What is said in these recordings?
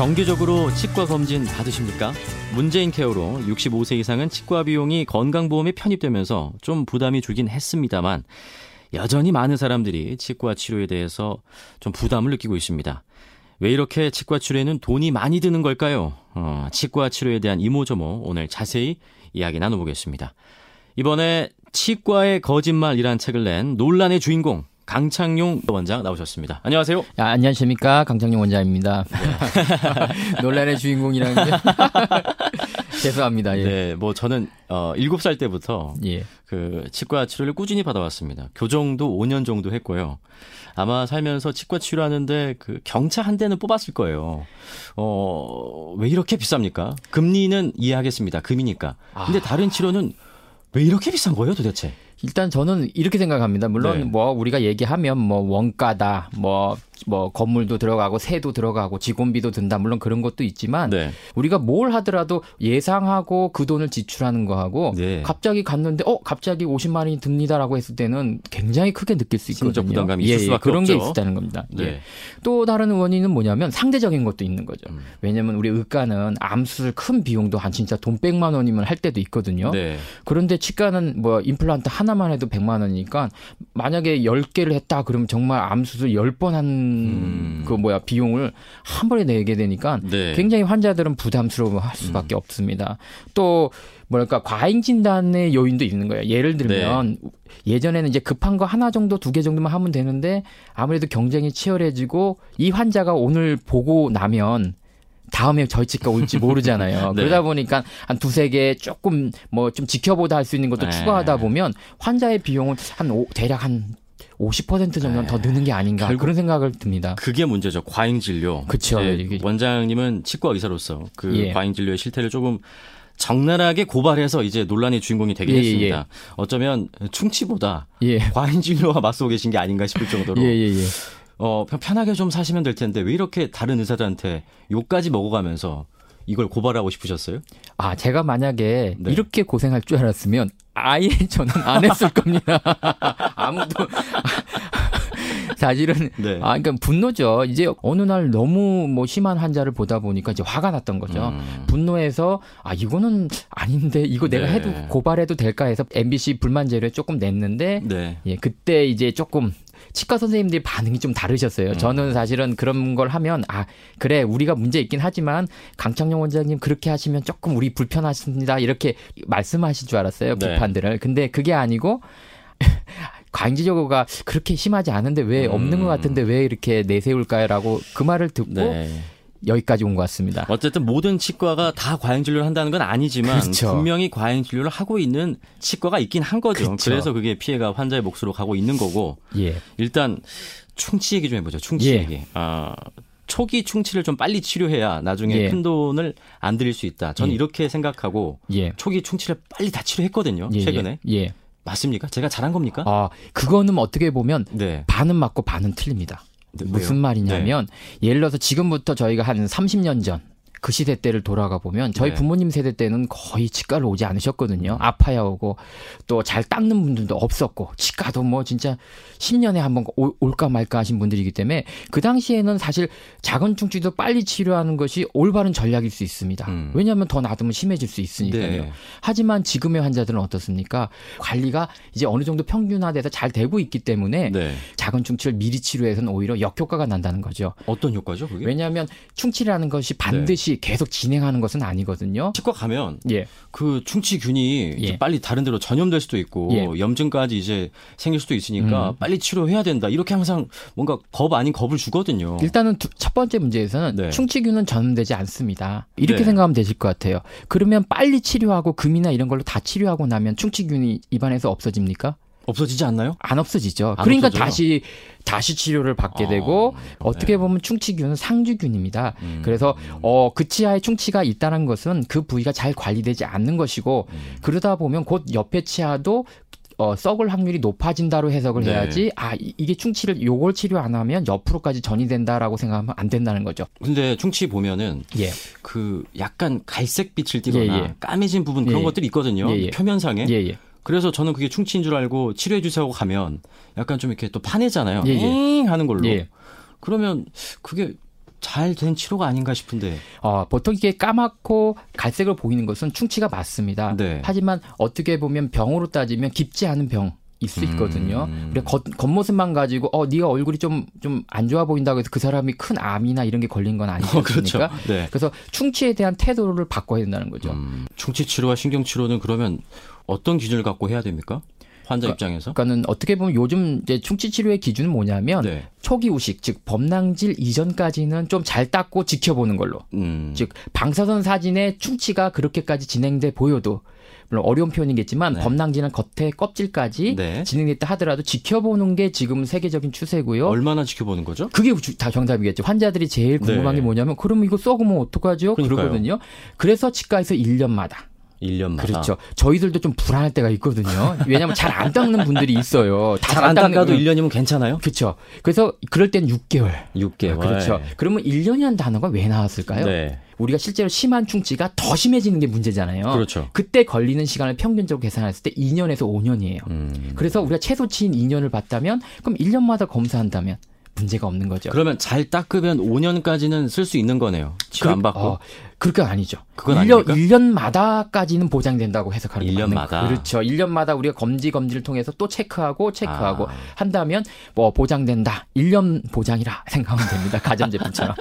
정기적으로 치과 검진 받으십니까? 문재인 케어로 65세 이상은 치과 비용이 건강보험에 편입되면서 좀 부담이 줄긴 했습니다만 여전히 많은 사람들이 치과 치료에 대해서 좀 부담을 느끼고 있습니다. 왜 이렇게 치과 치료에는 돈이 많이 드는 걸까요? 어, 치과 치료에 대한 이모저모 오늘 자세히 이야기 나눠보겠습니다. 이번에 치과의 거짓말이란 책을 낸 논란의 주인공 강창용 원장 나오셨습니다. 안녕하세요. 아, 안녕하십니까 강창용 원장입니다. 네. 논란의 주인공이라는 게 죄송합니다. 예. 네, 뭐 저는 어 7살 때부터 예. 그 치과 치료를 꾸준히 받아왔습니다. 교정도 5년 정도 했고요. 아마 살면서 치과 치료하는데 그 경차 한 대는 뽑았을 거예요. 어, 왜 이렇게 비쌉니까? 금리는 이해하겠습니다. 금이니까. 근데 아. 다른 치료는 왜 이렇게 비싼 거예요, 도대체? 일단 저는 이렇게 생각합니다. 물론 네. 뭐 우리가 얘기하면 뭐 원가다, 뭐 뭐 건물도 들어가고 세도 들어가고 직원비도 든다 물론 그런 것도 있지만 네. 우리가 뭘 하더라도 예상하고 그 돈을 지출하는 거하고 네. 갑자기 갔는데 어 갑자기 50만 원이 듭니다라고 했을 때는 굉장히 크게 느낄 수 있거든요. 부담감이 있을 예, 예, 그런 없죠. 게 있다는 겁니다. 네. 예. 또 다른 원인은 뭐냐면 상대적인 것도 있는 거죠. 음. 왜냐하면 우리 의과는 암수술 큰 비용도 한 진짜 돈 100만 원이면 할 때도 있거든요. 네. 그런데 치과는 뭐 임플란트 하나만 해도 100만 원이니까 만약에 10개를 했다 그러면 정말 암수술 10번 한 음. 그 뭐야 비용을 한 번에 내게 되니까 네. 굉장히 환자들은 부담스러워할 수밖에 음. 없습니다. 또 뭐랄까 과잉 진단의 요인도 있는 거예요. 예를 들면 네. 예전에는 이제 급한 거 하나 정도 두 개 정도만 하면 되는데 아무래도 경쟁이 치열해지고 이 환자가 오늘 보고 나면 다음에 저희 치과 올지 모르잖아요. 네. 그러다 보니까 한 두세 개 조금 뭐 좀 지켜보다 할 수 있는 것도 네. 추가하다 보면 환자의 비용은 한 오, 대략 한 50% 정도는 더 느는 게 아닌가 그런 생각을 듭니다. 그게 문제죠. 과잉 진료. 그렇죠. 네, 원장님은 치과 의사로서 그 예. 과잉 진료의 실태를 조금 적나라하게 고발해서 이제 논란의 주인공이 되긴 예, 예 했습니다. 예. 어쩌면 충치보다 예. 과잉 진료와 맞서고 계신 게 아닌가 싶을 정도로. 예, 어, 편하게 좀 사시면 될 텐데 왜 이렇게 다른 의사들한테 욕까지 먹어가면서 이걸 고발하고 싶으셨어요? 아, 제가 만약에 네. 이렇게 고생할 줄 알았으면 아예 저는 안 했을 겁니다. 아무도 사실은 네. 아 그러니까 분노죠. 이제 어느 날 너무 뭐 심한 환자를 보다 보니까 이제 화가 났던 거죠. 음. 분노해서 아 이거는 아닌데 이거 내가 네. 해도 고발해도 될까 해서 MBC 불만 제를 조금 냈는데 네. 예 그때 이제 조금 치과 선생님들이 반응이 좀 다르셨어요. 음. 저는 사실은 그런 걸 하면 아 그래 우리가 문제 있긴 하지만 강창용 원장님 그렇게 하시면 조금 우리 불편하십니다 이렇게 말씀하실 줄 알았어요 네. 비판들을. 근데 그게 아니고 강지적어가 그렇게 심하지 않은데 왜 없는 음. 것 같은데 왜 이렇게 내세울까요라고 그 말을 듣고. 네. 여기까지 온 것 같습니다. 어쨌든 모든 치과가 다 과잉 진료를 한다는 건 아니지만 그렇죠. 분명히 과잉 진료를 하고 있는 치과가 있긴 한 거죠. 그렇죠. 그래서 그게 피해가 환자의 몫으로 가고 있는 거고. 예. 일단 충치 얘기 좀 해보죠. 충치 예. 얘기. 아, 초기 충치를 좀 빨리 치료해야 나중에 예. 큰 돈을 안 들일 수 있다. 저는 예. 이렇게 생각하고 예. 초기 충치를 빨리 다 치료했거든요. 예, 최근에. 예. 맞습니까? 제가 잘한 겁니까? 아, 그거는 어떻게 보면 네. 반은 맞고 반은 틀립니다. 네, 무슨 말이냐면 네. 예를 들어서 지금부터 저희가 한 30년 전 그 시대 때를 돌아가 보면 저희 네. 부모님 세대 때는 거의 치과를 오지 않으셨거든요. 음. 아파야 오고 또 잘 닦는 분들도 없었고 치과도 뭐 진짜 10년에 한 번 올까 말까 하신 분들이기 때문에 그 당시에는 사실 작은 충치도 빨리 치료하는 것이 올바른 전략일 수 있습니다. 음. 왜냐하면 더 놔두면 심해질 수 있으니까요. 네. 하지만 지금의 환자들은 어떻습니까? 관리가 이제 어느 정도 평균화돼서 잘 되고 있기 때문에 네. 작은 충치를 미리 치료해서는 오히려 역효과가 난다는 거죠. 어떤 효과죠? 그게? 왜냐하면 충치라는 것이 반드시 없이 계속 진행하는 것은 아니거든요. 치과 가면 예. 그 충치균이 예. 빨리 다른 데로 전염될 수도 있고 예. 염증까지 이제 생길 수도 있으니까 음. 빨리 치료해야 된다. 이렇게 항상 뭔가 겁 아닌 겁을 주거든요. 일단은 두, 첫 번째 문제에서는 네. 충치균은 전염되지 않습니다. 이렇게 네. 생각하면 되실 것 같아요. 그러면 빨리 치료하고 금이나 이런 걸로 다 치료하고 나면 충치균이 입안에서 없어집니까? 없어지지 않나요? 안 없어지죠. 안 그러니까 없어져요? 다시 다시 치료를 받게 아, 되고 네. 어떻게 보면 충치균은 상주균입니다. 음, 그래서 어, 그 치아에 충치가 있다는 것은 그 부위가 잘 관리되지 않는 것이고 음. 그러다 보면 곧 옆에 치아도 어, 썩을 확률이 높아진다로 해석을 네. 해야지 아 이 게 충치를 요걸 치료 안 하면 옆으로까지 전이 된다라고 생각하면 안 된다는 거죠. 근데 충치 보면은 예. 그 약간 갈색 빛을 띠거나 예, 예. 까매진 부분 그런 예, 예. 것들이 있거든요. 예, 표면상에. 그래서 저는 그게 충치인 줄 알고 치료해 주세요 하고 가면 약간 좀 이렇게 또 파내잖아요. 예, 예. 하는 걸로. 예. 그러면 그게 잘 된 치료가 아닌가 싶은데. 어, 보통 이게 까맣고 갈색을 보이는 것은 충치가 맞습니다. 네. 하지만 어떻게 보면 병으로 따지면 깊지 않은 병. 있수 있거든요. 음. 우리가 겉, 겉모습만 가지고 어 네가 얼굴이 좀 좀 안 좋아 보인다고 해서 그 사람이 큰 암이나 이런 게 걸린 건 아니지 어, 그렇죠. 네. 그래서 충치에 대한 태도를 바꿔야 된다는 거죠. 음. 충치 치료와 신경 치료는 그러면 어떤 기준을 갖고 해야 됩니까? 환자 그러니까, 입장에서? 그러니까는 어떻게 보면 요즘 이제 충치 치료의 기준은 뭐냐면 네. 초기 우식 즉 범낭질 이전까지는 좀 잘 닦고 지켜보는 걸로. 음. 즉 방사선 사진에 충치가 그렇게까지 진행돼 보여도 물론 어려운 표현이겠지만 네. 범낭질은 겉에 껍질까지 네. 진행됐다 하더라도 지켜보는 게 지금 세계적인 추세고요. 얼마나 지켜보는 거죠? 그게 다 정답이겠죠. 환자들이 제일 궁금한 네. 게 뭐냐면 그러면 이거 썩으면 어떡하죠? 그러니까요. 그러거든요. 그래서 치과에서 1년마다 1년마다. 그렇죠. 저희들도 좀 불안할 때가 있거든요. 왜냐하면 잘 안 닦는 분들이 있어요. 잘 안 닦아도 1년이면 괜찮아요? 그렇죠. 그래서 그럴 땐 6개월. 6개월. 그렇죠. 그러면 1년이라는 단어가 왜 나왔을까요? 네. 우리가 실제로 심한 충치가 더 심해지는 게 문제잖아요. 그렇죠. 그때 걸리는 시간을 평균적으로 계산했을 때 2년에서 5년이에요. 음. 그래서 우리가 최소치인 2년을 봤다면 그럼 1년마다 검사한다면 문제가 없는 거죠. 그러면 잘 닦으면 5년까지는 쓸 수 있는 거네요. 치료 그, 안 받고. 어, 그건 아니죠. 그건 1년, 아닙니까? 1년마다까지는 보장된다고 해석하는 1년마다. 그렇죠. 1년마다 우리가 검지 검지를 통해서 또 체크하고 체크하고 아. 한다면 뭐 보장된다. 1년 보장이라 생각하면 됩니다. 가전제품처럼.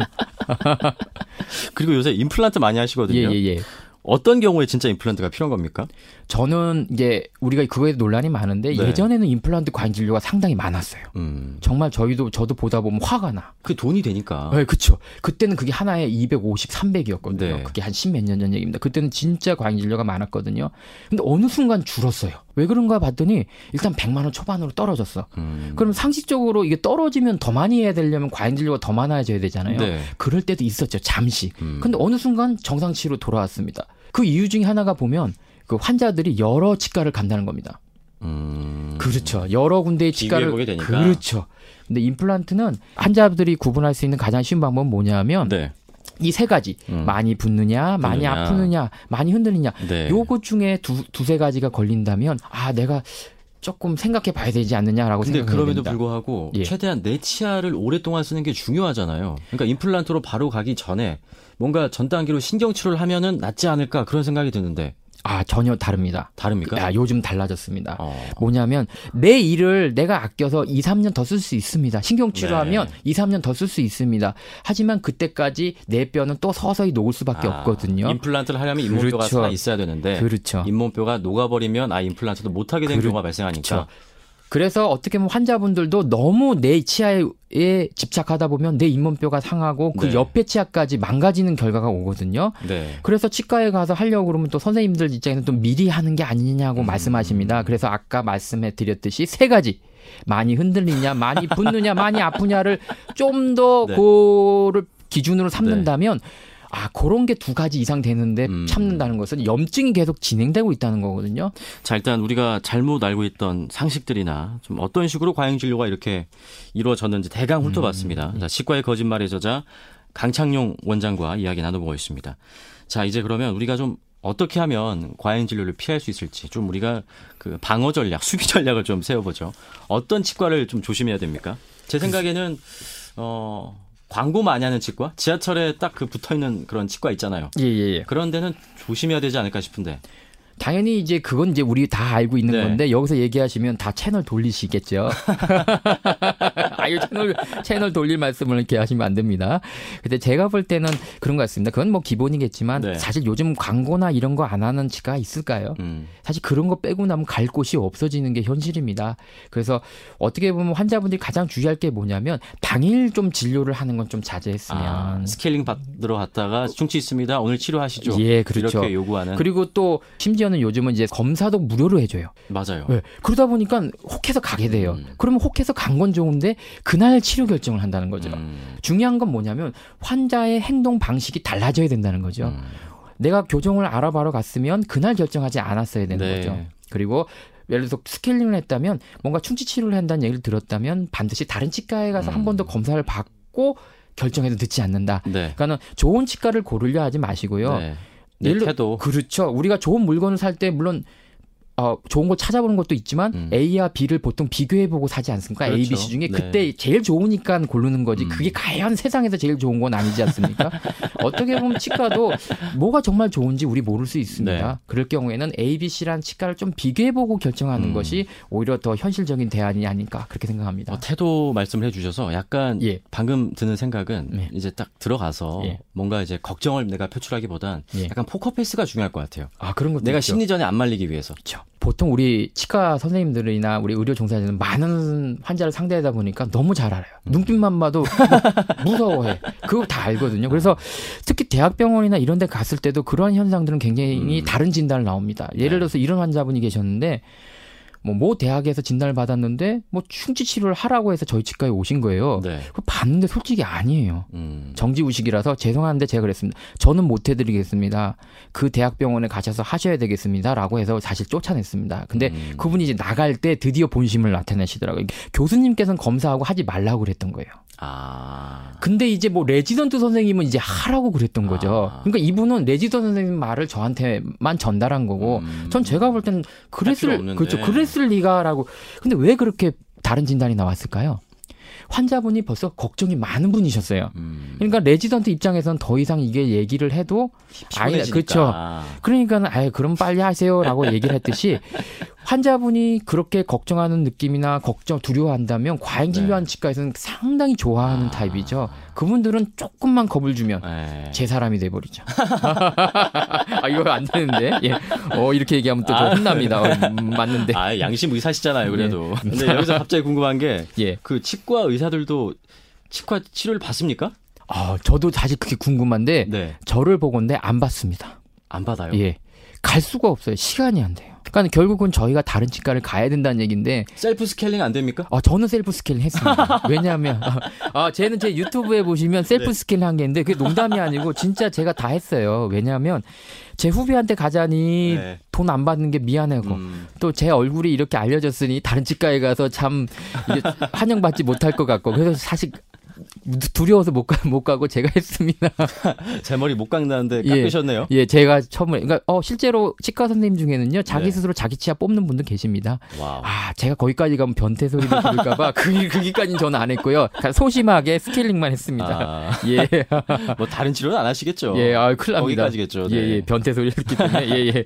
그리고 요새 임플란트 많이 하시거든요. 예, 예, 예. 어떤 경우에 진짜 임플란트가 필요한 겁니까? 저는 이제 우리가 그거에 논란이 많은데 네. 예전에는 임플란트 과잉 진료가 상당히 많았어요. 음. 정말 저희도 저도 보다 보면 화가 나. 그 돈이 되니까. 네, 그렇죠. 그때는 그게 하나에 250, 300이었거든요. 네. 그게 한 십 몇 년 전 얘기입니다. 그때는 진짜 과잉 진료가 많았거든요. 근데 어느 순간 줄었어요. 왜 그런가 봤더니 일단 100만 원 초반으로 떨어졌어. 음. 그럼 상식적으로 이게 떨어지면 더 많이 해야 되려면 과잉 진료가 더 많아져야 되잖아요. 네. 그럴 때도 있었죠. 잠시. 음. 근데 어느 순간 정상치로 돌아왔습니다. 그 이유 중에 하나가 보면 그 환자들이 여러 치과를 간다는 겁니다. 음. 그렇죠. 여러 군데의 치과를 보게 되니까. 그렇죠. 근데 임플란트는 환자들이 구분할 수 있는 가장 쉬운 방법은 뭐냐면 네. 이세 가지 음. 많이 붓느냐, 많이 붓느냐. 아프느냐, 많이 흔들리냐. 네. 요것 중에 두 두세 가지가 걸린다면 아 내가 조금 생각해 봐야 되지 않느냐라고 생각합니다. 근데 그럼에도 불구하고 예. 최대한 내 치아를 오랫동안 쓰는 게 중요하잖아요. 그러니까 임플란트로 바로 가기 전에 뭔가 전 단계로 신경 치료를 하면은 낫지 않을까 그런 생각이 드는데 아, 전혀 다릅니다. 다릅니까? 야, 요즘 달라졌습니다. 어. 뭐냐면 내 일을 내가 아껴서 2, 3년 더 쓸 수 있습니다. 신경 치료하면 네. 2, 3년 더 쓸 수 있습니다. 하지만 그때까지 내 뼈는 또 서서히 녹을 수밖에 아, 없거든요. 임플란트를 하려면 잇몸뼈가 그렇죠. 있어야 되는데 그렇죠. 잇몸뼈가 녹아버리면 아 임플란트도 못 하게 되는 그렇죠. 경우가 발생하니까 그래서 어떻게 보면 환자분들도 너무 내 치아에 집착하다 보면 내 잇몸뼈가 상하고 그 네. 옆에 치아까지 망가지는 결과가 오거든요. 네. 그래서 치과에 가서 하려고 그러면 또 선생님들 입장에서 좀 미리 하는 게 아니냐고 음. 말씀하십니다. 그래서 아까 말씀해 드렸듯이 세 가지 많이 흔들리냐, 많이 붓느냐, 많이 아프냐를 좀더 네. 그를 기준으로 삼는다면 네. 아 그런 게 두 가지 이상 되는데 음. 참는다는 것은 염증이 계속 진행되고 있다는 거거든요. 자 일단 우리가 잘못 알고 있던 상식들이나 좀 어떤 식으로 과잉 진료가 이렇게 이루어졌는지 대강 훑어봤습니다. 음. 자 치과의 거짓말의 저자 강창용 원장과 이야기 나눠보고 있습니다. 자 이제 그러면 우리가 좀 어떻게 하면 과잉 진료를 피할 수 있을지 좀 우리가 그 방어 전략, 수비 전략을 좀 세워보죠. 어떤 치과를 좀 조심해야 됩니까? 제 생각에는 어 광고 많이 하는 치과, 지하철에 딱 그 붙어 있는 그런 치과 있잖아요. 예, 예, 예. 그런 데는 조심해야 되지 않을까 싶은데. 당연히 이제 그건 이제 우리 다 알고 있는 네. 건데 여기서 얘기하시면 다 채널 돌리시겠죠. 아유 채널 채널 돌릴 말씀을 이렇게 하시면 안 됩니다. 근데 제가 볼 때는 그런 것 같습니다. 그건 뭐 기본이겠지만 네. 사실 요즘 광고나 이런 거 안 하는 치과 있을까요? 음. 사실 그런 거 빼고 나면 갈 곳이 없어지는 게 현실입니다. 그래서 어떻게 보면 환자분들이 가장 주의할 게 뭐냐면 당일 좀 진료를 하는 건 좀 자제했으면 아, 스케일링 받으러 갔다가 충치 있습니다. 오늘 치료하시죠. 예, 그렇죠. 이렇게 요구하는 그리고 또 심지어 심지어는 요즘은 이제 검사도 무료로 해줘요. 맞아요. 네. 그러다 보니까 혹해서 가게 돼요. 음. 그러면 혹해서 간 건 좋은데 그날 치료 결정을 한다는 거죠. 음. 중요한 건 뭐냐면 환자의 행동 방식이 달라져야 된다는 거죠. 음. 내가 교정을 알아봐러 갔으면 그날 결정하지 않았어야 되는 네. 거죠. 그리고 예를 들어서 스케일링을 했다면 뭔가 충치 치료를 한다는 얘기를 들었다면 반드시 다른 치과에 가서 한번 더 검사를 받고 결정해도 늦지 않는다. 네. 그러니까는 좋은 치과를 고르려 하지 마시고요. 네. 내 태도. 그렇죠. 우리가 좋은 물건을 살 때 물론 어, 좋은 걸 찾아보는 것도 있지만 음. A와 B를 보통 비교해보고 사지 않습니까? 그렇죠. A, B, C 중에 네. 그때 제일 좋으니까 고르는 거지. 음. 그게 과연 세상에서 제일 좋은 건 아니지 않습니까? 어떻게 보면 치과도 뭐가 정말 좋은지 우리 모를 수 있습니다. 네. 그럴 경우에는 A, B, C란 치과를 좀 비교해보고 결정하는 음. 것이 오히려 더 현실적인 대안이 아닐까 그렇게 생각합니다. 어, 태도 말씀을 해주셔서 약간 예. 방금 드는 생각은 예. 이제 딱 들어가서 예. 뭔가 이제 걱정을 내가 표출하기보단 예. 약간 포커페이스가 중요할 것 같아요. 아 그런 것도 내가. 심리전에 안 말리기 위해서. 그렇죠. 보통 우리 치과 선생님들이나 우리 의료 종사자들은 많은 환자를 상대하다 보니까 너무 잘 알아요. 음. 눈빛만 봐도 무서워해. 그거 다 알거든요. 그래서 특히 대학병원이나 이런 데 갔을 때도 그러한 현상들은 굉장히 음. 다른 진단을 나옵니다. 예를 네. 들어서 이런 환자분이 계셨는데 뭐, 모 대학에서 진단을 받았는데, 뭐, 충치 치료를 하라고 해서 저희 치과에 오신 거예요. 네. 그 봤는데 솔직히 아니에요. 음. 정지우식이라서 죄송한데 제가 그랬습니다. 저는 못 해드리겠습니다. 그 대학병원에 가셔서 하셔야 되겠습니다. 라고 해서 사실 쫓아냈습니다. 근데 음. 그분이 이제 나갈 때 드디어 본심을 나타내시더라고요. 교수님께서는 검사하고 하지 말라고 그랬던 거예요. 아. 근데 이제 뭐 레지던트 선생님은 이제 하라고 그랬던 거죠. 아. 그러니까 이분은 레지던트 선생님 말을 저한테만 전달한 거고, 음. 전 제가 볼 때는 그랬을, 그렇죠. 그랬을 리가라고. 근데 왜 그렇게 다른 진단이 나왔을까요? 환자분이 벌써 걱정이 많은 분이셨어요. 음. 그러니까 레지던트 입장에서는 더 이상 이게 얘기를 해도 아니 그렇죠. 그러니까 아예 그럼 빨리 하세요라고 얘기를 했듯이 환자분이 그렇게 걱정하는 느낌이나 걱정 두려워한다면 과잉 진료한 네. 치과에서는 상당히 좋아하는 아. 타입이죠. 그분들은 조금만 겁을 주면 네. 제 사람이 돼 버리죠. 아 이거 안 되는데. 예. 어 이렇게 얘기하면 또 아. 혼납니다. 어, 음, 맞는데. 아 양심 의사시잖아요, 그래도. 예. 근데 여기서 갑자기 궁금한 게그 예. 그 치과 의사들도 치과 치료를 받습니까? 아, 저도 사실 그게 궁금한데 네. 저를 보건데 안 받습니다. 안 받아요? 예. 갈 수가 없어요. 시간이 안 돼요. 그러니까 결국은 저희가 다른 치과를 가야 된다는 얘기인데 셀프 스케일링 안 됩니까? 아 저는 셀프 스케일링 했습니다. 왜냐하면 아, 아 쟤는 제 유튜브에 보시면 셀프 네. 스케일링 한 게 있는데 그게 농담이 아니고 진짜 제가 다 했어요. 왜냐하면 제 후배한테 가자니 네. 돈 안 받는 게 미안하고 음. 또 제 얼굴이 이렇게 알려졌으니 다른 치과에 가서 참 환영받지 못할 것 같고 그래서 사실 두려워서 못, 가, 못 가고 제가 했습니다. 제 머리 못 깎는다는데 예. 깎으셨네요? 예, 예, 제가 처음에, 그러니까, 어, 실제로 치과 선생님 중에는요, 자기 네. 스스로 자기 치아 뽑는 분도 계십니다. wow. 아, 제가 거기까지 가면 변태 소리를 들을까봐, 그, 거기까지는 저는 안 했고요. 소심하게 스케일링만 했습니다. 아. 예. 뭐, 다른 치료는 안 하시겠죠? 예, 아, 큰일 납니다. 거기까지겠죠. 네. 예, 예, 변태 소리를 듣기 때문에, 예, 예.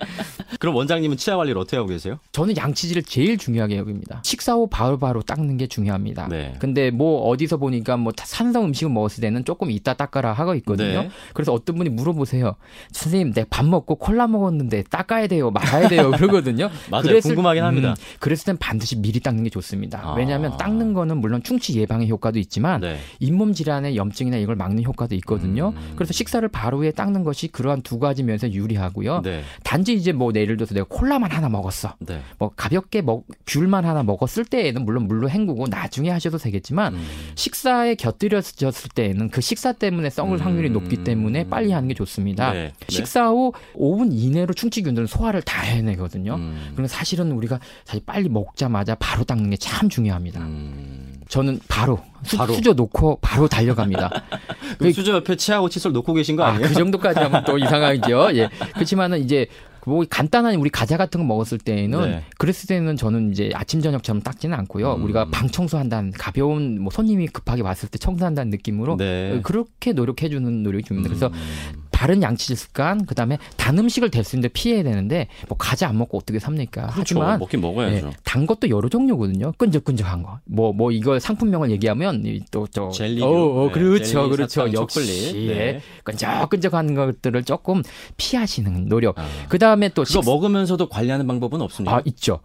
그럼 원장님은 치아 관리를 어떻게 하고 계세요? 저는 양치질을 제일 중요하게 여깁니다. 식사 후 바로바로 닦는 게 중요합니다. 네. 근데 뭐, 어디서 보니까 뭐, 산성 음식을 먹었을 때는 조금 이따 닦아라 하고 있거든요. 네. 그래서 어떤 분이 물어보세요. 선생님, 내가 밥 먹고 콜라 먹었는데 닦아야 돼요, 말아야 돼요. 그러거든요. 맞아요. 그랬을, 궁금하긴 합니다. 음, 그랬을 땐 반드시 미리 닦는 게 좋습니다. 아. 왜냐하면 닦는 거는 물론 충치 예방의 효과도 있지만 네. 잇몸 질환의 염증이나 이걸 막는 효과도 있거든요. 음. 그래서 식사를 바로 후에 닦는 것이 그러한 두 가지 면에서 유리하고요. 네. 단지 이제 뭐 예를 들어서 내가 콜라만 하나 먹었어. 네. 뭐 가볍게 먹 귤만 하나 먹었을 때에는 물론 물로 헹구고 나중에 하셔도 되겠지만 음. 식사에 곁들여 졌을 때에는 그 식사 때문에 썩을 확률이 음. 높기 때문에 빨리 하는 게 좋습니다. 네. 네. 식사 후 5분 이내로 충치균들은 소화를 다 해내거든요. 음. 그럼 사실은 우리가 사실 빨리 먹자마자 바로 닦는 게 참 중요합니다. 음. 저는 바로, 수, 바로. 수저 놓고 바로 달려갑니다. 그 수저 옆에 치하고 칫솔 놓고 계신 거 아니에요? 아, 그 정도까지 하면 또 이상하죠. 예. 그렇지만은 이제 뭐 간단한 우리 과자 같은 거 먹었을 때에는 네. 그랬을 때는 저는 이제 아침 저녁처럼 닦지는 않고요. 음. 우리가 방 청소한다는 가벼운 뭐 손님이 급하게 왔을 때 청소한다는 느낌으로 네. 그렇게 노력해 주는 노력이 줍니다. 그래서 음. 다른 양치질 습관, 그 다음에 단 음식을 될 수 있는데 피해야 되는데 뭐 과자 안 먹고 어떻게 삽니까? 그렇죠. 하지만 먹긴 먹어야죠. 네, 단 것도 여러 종류거든요. 끈적끈적한 거. 뭐뭐 뭐 이거 상품명을 얘기하면 또 저 젤리. 어, 어 그렇죠, 젤리, 그렇죠. 사탕, 역시 네. 예. 끈적끈적한 것들을 조금 피하시는 노력. 아. 그 다음에 또 그거 식... 먹으면서도 관리하는 방법은 없습니까? 아 있죠.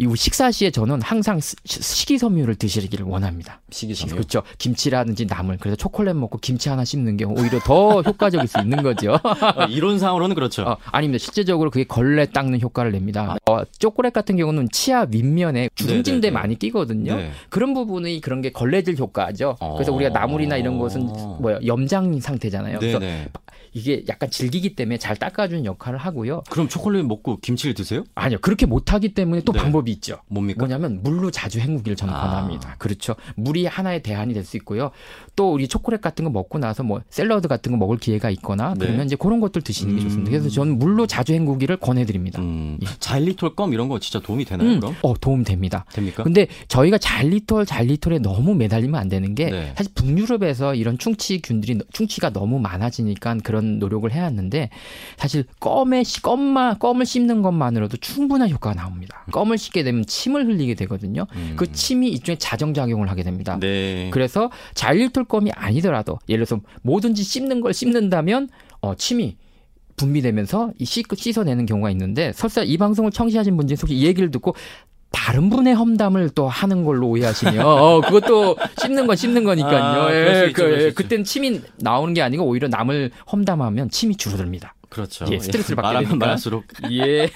이 식사 시에 저는 항상 식이섬유를 드시기를 원합니다. 식이섬유. 그렇죠. 김치라든지 나물. 그래서 초콜릿 먹고 김치 하나 씹는 게 오히려 더 효과적일 수 있는 거죠. 어, 이론상으로는 그렇죠. 어, 아닙니다. 실제적으로 그게 걸레 닦는 효과를 냅니다. 아. 어, 초콜릿 같은 경우는 치아 윗면에 주름진데 네, 네, 네. 많이 끼거든요. 네. 그런 부분이 그런 게 걸레질 효과죠. 그래서 우리가 나물이나 이런 것은 뭐야 염장 상태잖아요. 그래서 이게 약간 질기기 때문에 잘 닦아주는 역할을 하고요. 그럼 초콜릿 먹고 김치를 드세요? 아니요. 그렇게 못하기 때문에 또 방법이 방법이 있죠. 뭡니까? 뭐냐면 물로 자주 헹구기를 저는 아. 권합니다. 그렇죠. 물이 하나의 대안이 될 수 있고요. 또 우리 초콜릿 같은 거 먹고 나서 뭐 샐러드 같은 거 먹을 기회가 있거나 네. 그러면 이제 그런 것들 드시는 게 음. 좋습니다. 그래서 저는 물로 자주 헹구기를 권해드립니다. 음. 예. 자일리톨 껌 이런 거 진짜 도움이 되나요? 음. 그럼? 어 도움 됩니다. 됩니까? 근데 저희가 자일리톨 자일리톨에 너무 매달리면 안 되는 게 네. 사실 북유럽에서 이런 충치균들이 충치가 너무 많아지니까 그런 노력을 해왔는데 사실 껌에 껌만 껌을 씹는 것만으로도 충분한 효과가 나옵니다. 껌을 씹게 되면 침을 흘리게 되거든요. 음. 그 침이 일종의 자정작용을 하게 됩니다. 네. 그래서 자일리톨 껌이 아니더라도 예를 들어서 뭐든지 씹는 걸 씹는다면 어 침이 분비되면서 씻, 씻어내는 경우가 있는데 설사 이 방송을 청취하신 분들 혹시 이 얘기를 듣고 다른 분의 험담을 또 하는 걸로 오해하시면 어, 그것도 씹는 건 씹는 거니까요. 아, 예, 그, 예, 그땐 침이 나오는 게 아니고 오히려 남을 험담하면 침이 줄어듭니다. 그렇죠. 예, 스트레스를 받게 말하면 되니까. 말할수록 예.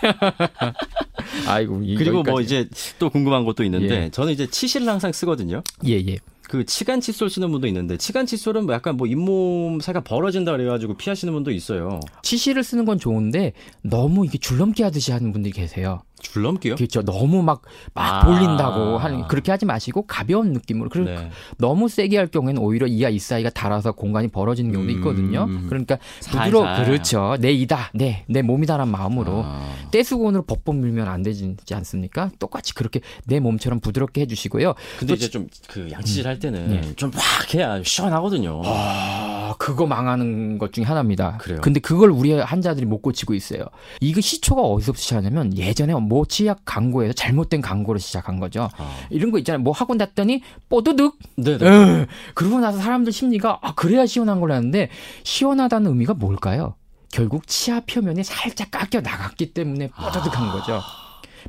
아이고 그리고 여기까지. 뭐 이제 또 궁금한 것도 있는데 예. 저는 이제 치실을 항상 쓰거든요. 예, 예. 그 치간 칫솔 쓰는 분도 있는데 치간 칫솔은 뭐 약간 뭐 잇몸 사이가 벌어진다 그래가지고 피하시는 분도 있어요. 치실을 쓰는 건 좋은데 너무 이게 줄넘기 하듯이 하는 분들이 계세요. 줄넘기요? 그렇죠. 너무 막막 막 돌린다고 아. 하는 그렇게 하지 마시고 가벼운 느낌으로. 그리고 네. 너무 세게 할 경우에는 오히려 이하 이 사이가 닳아서 공간이 벌어지는 경우도 음. 있거든요. 음. 그러니까 부드러 그렇죠. 내 이다, 내 내 몸이다란 마음으로 아. 떼수건으로 벅벅 밀면 안 되지 않습니까? 똑같이 그렇게 내 몸처럼 부드럽게 해주시고요. 근데 이제 좀 그 양치질 할 때는 네. 좀막 해야 시원하거든요. 아, 그거 망하는 것 중에 하나입니다. 그래요. 근데 그걸 우리 환자들이 못 고치고 있어요. 이거 시초가 어디서부터 시작하냐면 예전에 모 치약 광고에서 잘못된 광고를 시작한 거죠. 아. 이런 거 있잖아요. 뭐 학원 갔더니 뽀드득. 네. 네. 그러고 나서 사람들 심리가 아 그래야 시원한 걸라는데 시원하다는 의미가 뭘까요? 결국 치아 표면이 살짝 깎여 나갔기 때문에 뽀드득한 아. 거죠.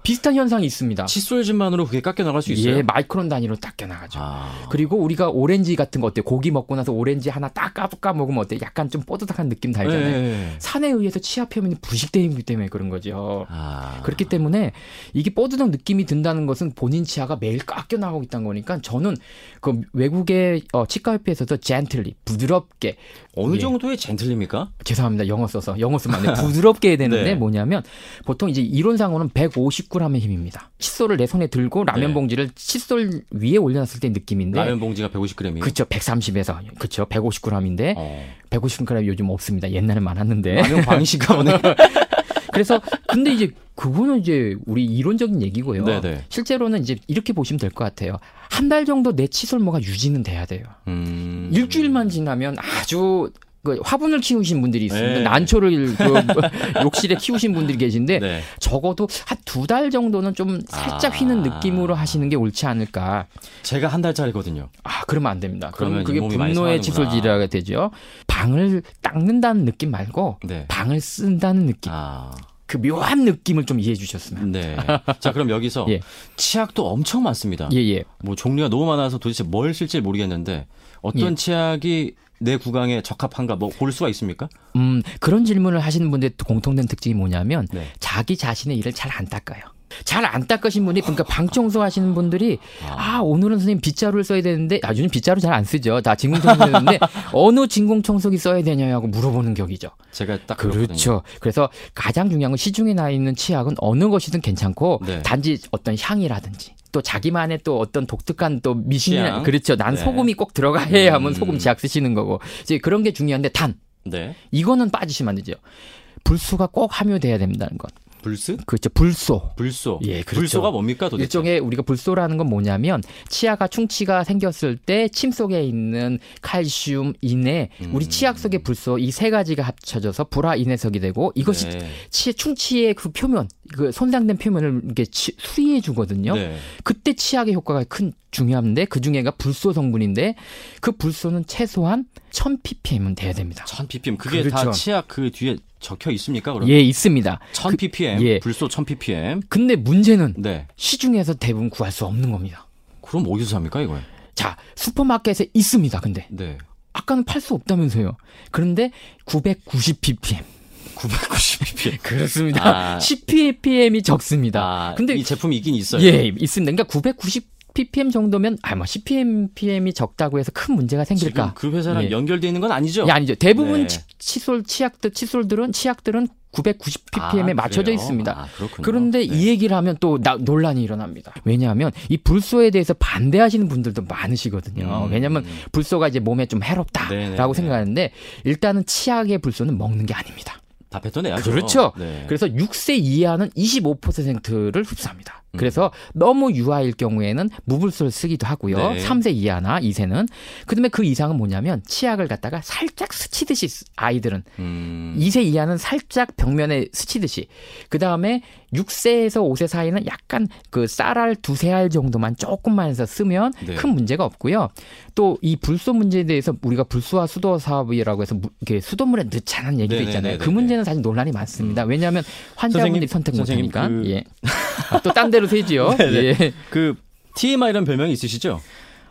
비슷한 현상이 있습니다. 칫솔질만으로 그게 깎여 나갈 수 있어요? 예, 마이크론 단위로 깎여 나가죠. 아. 그리고 우리가 오렌지 같은 거 어때요? 고기 먹고 나서 오렌지 하나 딱 까까 먹으면 어때요? 약간 좀 뽀드득한 느낌 달잖아요. 네. 산에 의해서 치아 표면이 부식되기 때문에 그런 거죠. 아. 그렇기 때문에 이게 뽀드득 느낌이 든다는 것은 본인 치아가 매일 깎여 나가고 있다는 거니까 저는 그 외국의 어, 치과협회에서도 젠틀리 부드럽게 어느 예. 정도의 젠틀리입니까? 죄송합니다. 영어 써서 영어 쓰면 안 돼. 부드럽게 해야 되는데 네. 뭐냐면 보통 이제 이론상으로는 150g의 힘입니다. 칫솔을 내 손에 들고 라면 네. 봉지를 칫솔 위에 올려놨을 때 느낌인데 라면 봉지가 150g이에요? 그렇죠. 130에서 그렇죠. 150g인데 어. 150g 요즘 없습니다. 옛날엔 많았는데 라면 방식가 오늘 그래서 근데 이제 그거는 이제 우리 이론적인 얘기고요. 네네. 실제로는 이제 이렇게 보시면 될 것 같아요. 한 달 정도 내 칫솔모가 유지는 돼야 돼요. 음... 일주일만 지나면 아주 그 화분을 키우신 분들이 있습니다. 네. 난초를 그 욕실에 키우신 분들이 계신데 네. 적어도 한 두 달 정도는 좀 살짝 휘는 아... 느낌으로 하시는 게 옳지 않을까. 제가 한 달짜리거든요. 아, 그러면 안 됩니다. 그러면 그게 분노의 칫솔질이라고 되죠. 방을 닦는다는 느낌 말고 네. 방을 쓴다는 느낌. 아... 그 묘한 느낌을 좀 이해해 주셨으면. 네. 자, 그럼 여기서 예. 치약도 엄청 많습니다. 예, 예. 뭐 종류가 너무 많아서 도대체 뭘 쓸지 모르겠는데 어떤 예. 치약이 내 구강에 적합한가 뭐 볼 수가 있습니까? 음, 그런 질문을 하시는 분들의 공통된 특징이 뭐냐면 네. 자기 자신의 일을 잘 안 닦아요. 잘안 닦으신 분이 그러니까 방 청소하시는 분들이 아. 아, 오늘은 선생님 빗자루를 써야 되는데 아 요즘 빗자루 잘 안 쓰죠. 다 진공 청소기인데 어느 진공 청소기 써야 되냐고 물어보는 격이죠. 제가 딱 그렇죠. 그렇거든요. 그래서 가장 중요한 건 시중에 나 있는 치약은 어느 것이든 괜찮고 네. 단지 어떤 향이라든지 또 자기만의 또 어떤 독특한 또 미신이 그렇죠. 난 네. 소금이 꼭 들어가야 하면 음. 소금 치약 쓰시는 거고 이제 그런 게 중요한데 단 네. 이거는 빠지시면 안 되죠. 불수가 꼭 함유돼야 된다는 것. 불스? 그렇죠. 불소. 불소. 예, 그렇죠. 불소가 뭡니까 도대체? 일종의 우리가 불소라는 건 뭐냐면 치아가 충치가 생겼을 때 침 속에 있는 칼슘, 인해, 음. 우리 치약 속의 불소 이 세 가지가 합쳐져서 불화인해석이 되고 이것이 네. 치 충치의 그 표면, 그 손상된 표면을 이렇게 치, 수리해 주거든요. 네. 그때 치약의 효과가 큰 중요한데 그 중에가 불소 성분인데 그 불소는 최소한 1000ppm은 돼야 됩니다. 1000ppm 그게 그렇죠. 다 치약 그 뒤에 적혀 있습니까? 그러면? 예, 있습니다. 1000ppm 그, 예. 불소 1000ppm. 근데 문제는 네. 시중에서 대부분 구할 수 없는 겁니다. 그럼 어디서 삽니까 이걸? 자, 슈퍼마켓에 있습니다. 근데 네. 아까는 팔 수 없다면서요. 그런데 990ppm. 990ppm. 그렇습니다. 아. 10ppm이 적습니다. 아, 근데 이 제품이 있긴 있어요. 예, 있습니다. 그러니까 990 ppm 정도면 아뭐 10ppm이 적다고 해서 큰 문제가 생길까? 그 회사랑 예. 연결돼 있는 건 아니죠? 예, 아니죠. 대부분 네. 치, 칫솔 치약들 칫솔들은 치약들은 990ppm에 아, 맞춰져 그래요? 있습니다. 아, 그런데이 네. 얘기를 하면 또 나, 논란이 일어납니다. 왜냐하면 이 불소에 대해서 반대하시는 분들도 많으시거든요. 음, 왜냐하면 음. 불소가 이제 몸에 좀 해롭다라고 네네, 생각하는데 일단은 치약의 불소는 먹는 게 아닙니다. 다 뱉어내야죠. 그렇죠. 네. 그래서 6세 이하는 25%를 흡수합니다. 음. 그래서 너무 유아일 경우에는 무불소를 쓰기도 하고요. 네. 3세 이하나 2세는 그다음에 그 이상은 뭐냐면 치약을 갖다가 살짝 스치듯이 아이들은 음. 2세 이하는 살짝 벽면에 스치듯이 그다음에 6세에서 5세 사이는 약간 그 쌀알 두세 알 정도만 조금만 해서 쓰면 네. 큰 문제가 없고요. 또 이 불소 문제에 대해서 우리가 불소화 수도 사업이라고 해서 이게 수돗물에 넣자는 얘기도 네네네네네. 있잖아요. 그 문제는 사실 논란이 많습니다. 음. 왜냐하면 환자분들이 선택 못하니까. 그... 예. 아, 또딴 데로 세지요. 예. 그 TMI 이런 별명이 있으시죠?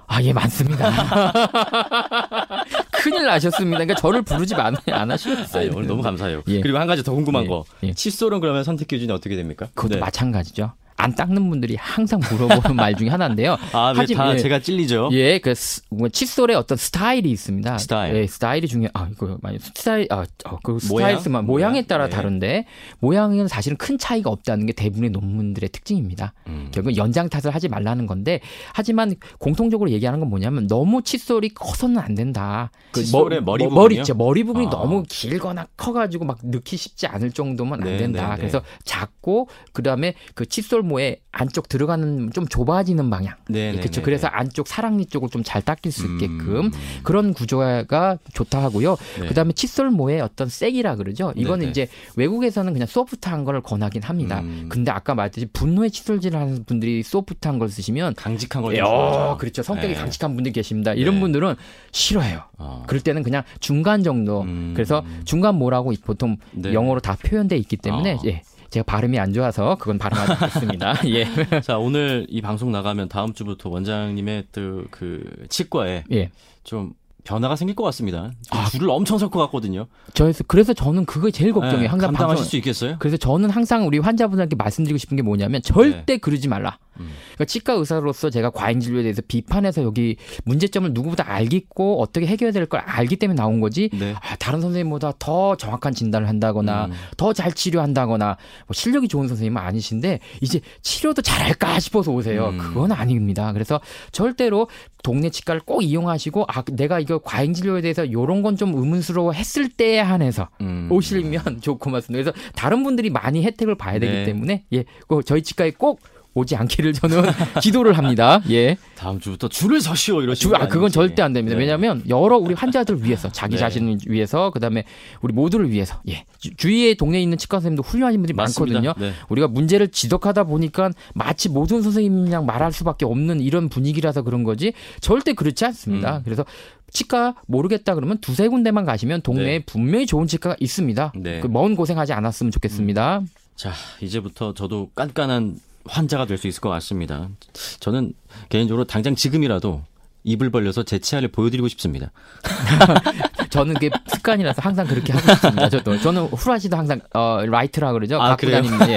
아, 예, 많습니다. 큰일 나셨습니다. 그러니까 저를 부르지 안, 안 하시겠어요. 아, 오늘 너무 감사해요. 예. 그리고 한 가지 더 궁금한 예. 거. 예. 칫솔은 그러면 선택 기준이 어떻게 됩니까? 그것도 네. 마찬가지죠. 안 닦는 분들이 항상 물어보는 말 중에 하나인데요. 아, 하지만 예, 제가 찔리죠. 예, 그뭐 칫솔에 어떤 스타일이 있습니다. 스타일. 예, 스타일이 중요. 아, 이거 많이 스타일 아, 어, 그 스타일스만 모양? 모양 에 따라 네. 다른데 모양은 사실은 큰 차이가 없다는 게 대부분의 논문들의 특징입니다. 음. 결국 연장 탓을 하지 말라는 건데 하지만 공통적으로 얘기하는 건 뭐냐면 너무 칫솔이 커서는 안 된다. 그 칫솔의 머, 머리 부분이 머리, 머리 부분이 아. 너무 길거나 커가지고 막 넣기 쉽지 않을 정도면 안 네, 된다. 네, 네, 그래서 작고 그다음에 그 칫솔 모에 안쪽 들어가는 좀 좁아지는 방향. 네, 그렇죠. 그래서 안쪽 사랑니 쪽을 좀 잘 닦일 수 있게끔 음. 그런 구조가 좋다 하고요. 네. 그다음에 칫솔모의 어떤 색이라 그러죠. 이거는 네네. 이제 외국에서는 그냥 소프트한 걸 권하긴 합니다. 음. 근데 아까 말했듯이 분노의 칫솔질 하는 분들이 소프트한 걸 쓰시면 강직한 걸 어, 그렇죠. 성격이 네. 강직한 분들 계십니다. 이런 네. 분들은 싫어해요. 어. 그럴 때는 그냥 중간 정도. 음. 그래서 중간 뭐라고 보통 네. 영어로 다 표현돼 있기 때문에 어. 예. 제가 발음이 안 좋아서 그건 발음하지 않겠습니다. 예. 자, 오늘 이 방송 나가면 다음 주부터 원장님의 또그 치과에 예. 좀 변화가 생길 것 같습니다. 아, 줄을 엄청 설 것 같거든요. 저에서 그래서 저는 그게 제일 걱정이에요. 네, 항상 감당하실 방송, 수 있겠어요? 그래서 저는 항상 우리 환자분들께 말씀드리고 싶은 게 뭐냐면 절대 네. 그러지 말라. 음. 그러니까 치과 의사로서 제가 과잉 진료에 대해서 비판해서 여기 문제점을 누구보다 알겠고 어떻게 해결해야 될 걸 알기 때문에 나온 거지. 네. 아, 다른 선생님보다 더 정확한 진단을 한다거나 음. 더잘 치료한다거나 뭐 실력이 좋은 선생님은 아니신데 이제 치료도 잘할까 싶어서 오세요. 음. 그건 아닙니다. 그래서 절대로 동네 치과를 꼭 이용하시고 아 내가 이거 과잉 진료에 대해서 요런 건 좀 의문스러워 했을 때에 한해서 음. 오시면 좋고 맞습니다. 그래서 다른 분들이 많이 혜택을 봐야 되기 네. 때문에 예, 그 저희 치과에 꼭 오지 않기를 저는 기도를 합니다. 예. 다음 주부터 줄을 서시오 이러시면 아 그건 절대 안 됩니다. 네. 왜냐하면 여러 우리 환자들 위해서 자기 네. 자신을 위해서 그다음에 우리 모두를 위해서 예. 주 위에 동네에 있는 치과 선생님도 훌륭하신 분들이 맞습니다. 많거든요. 네. 우리가 문제를 지적하다 보니까 마치 모든 선생님이랑 말할 수밖에 없는 이런 분위기라서 그런 거지 절대 그렇지 않습니다. 음. 그래서 치과 모르겠다 그러면 두세 군데만 가시면 동네에 네. 분명히 좋은 치과가 있습니다. 네. 그먼 고생하지 않았으면 좋겠습니다. 음. 자 이제부터 저도 깐깐한 환자가 될 수 있을 것 같습니다. 저는 개인적으로 당장 지금이라도 입을 벌려서 제 치아를 보여드리고 싶습니다. 저는 그게 습관이라서 항상 그렇게 하고 싶습니다. 저도 저는 후라시도 항상 어, 라이트라 그러죠. 아, 갖고 다니는 예.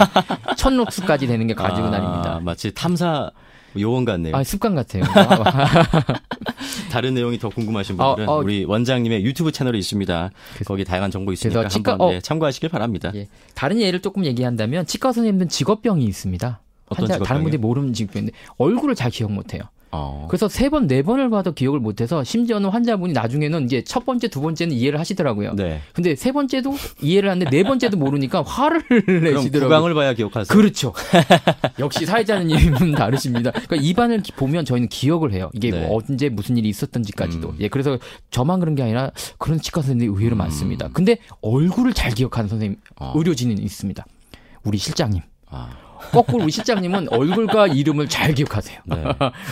천록수까지 되는 게 가지고 아, 다닙니다. 마치 탐사 요원 같네요. 아, 습관 같아요. 다른 내용이 더 궁금하신 분들은 어, 어, 우리 원장님의 유튜브 채널이 있습니다. 거기 다양한 정보 있으니까 치과, 한번 네, 참고하시길 바랍니다. 예. 다른 예를 조금 얘기한다면 치과 선생님들은 직업병이 있습니다. 환자 다른 분들이 모르는 직업인데 얼굴을 잘 기억 못해요. 어. 그래서 세 번, 네 번을 봐도 기억을 못해서 심지어는 환자분이 나중에는 이제 첫 번째, 두 번째는 이해를 하시더라고요. 네. 근데 세 번째도 이해를 하는데 네 번째도 모르니까 화를 내시더라고요. 구강을 봐야 기억하세요. 그렇죠. 역시 사회자는 이분 다르십니다. 그러니까 입안을 보면 저희는 기억을 해요. 이게 네. 뭐 언제 무슨 일이 있었던지까지도. 음. 예, 그래서 저만 그런 게 아니라 그런 치과 선생님이 의외로 음. 많습니다. 근데 얼굴을 잘 기억하는 선생님, 어. 의료진은 있습니다. 우리 실장님. 아. 거꾸로 우리 실장님은 얼굴과 이름을 잘 기억하세요. 네.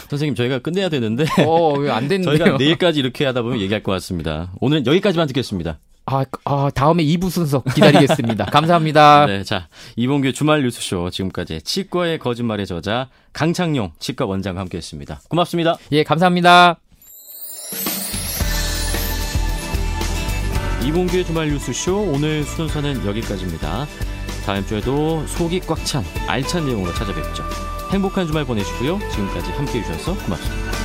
선생님 저희가 끝내야 되는데 어, 안 됐는데요. 저희가 내일까지 이렇게 하다 보면 얘기할 것 같습니다. 오늘은 여기까지만 듣겠습니다. 아, 아 다음에 2부 순서 기다리겠습니다. 감사합니다. 네, 자 이봉규 주말 뉴스쇼 지금까지 치과의 거짓말의 저자 강창용 치과 원장과 함께했습니다. 고맙습니다. 예, 감사합니다. 이봉규의 주말 뉴스쇼 오늘 순서는 여기까지입니다. 다음 주에도 속이 꽉 찬 알찬 내용으로 찾아뵙죠. 행복한 주말 보내시고요. 지금까지 함께 해 주셔서 고맙습니다.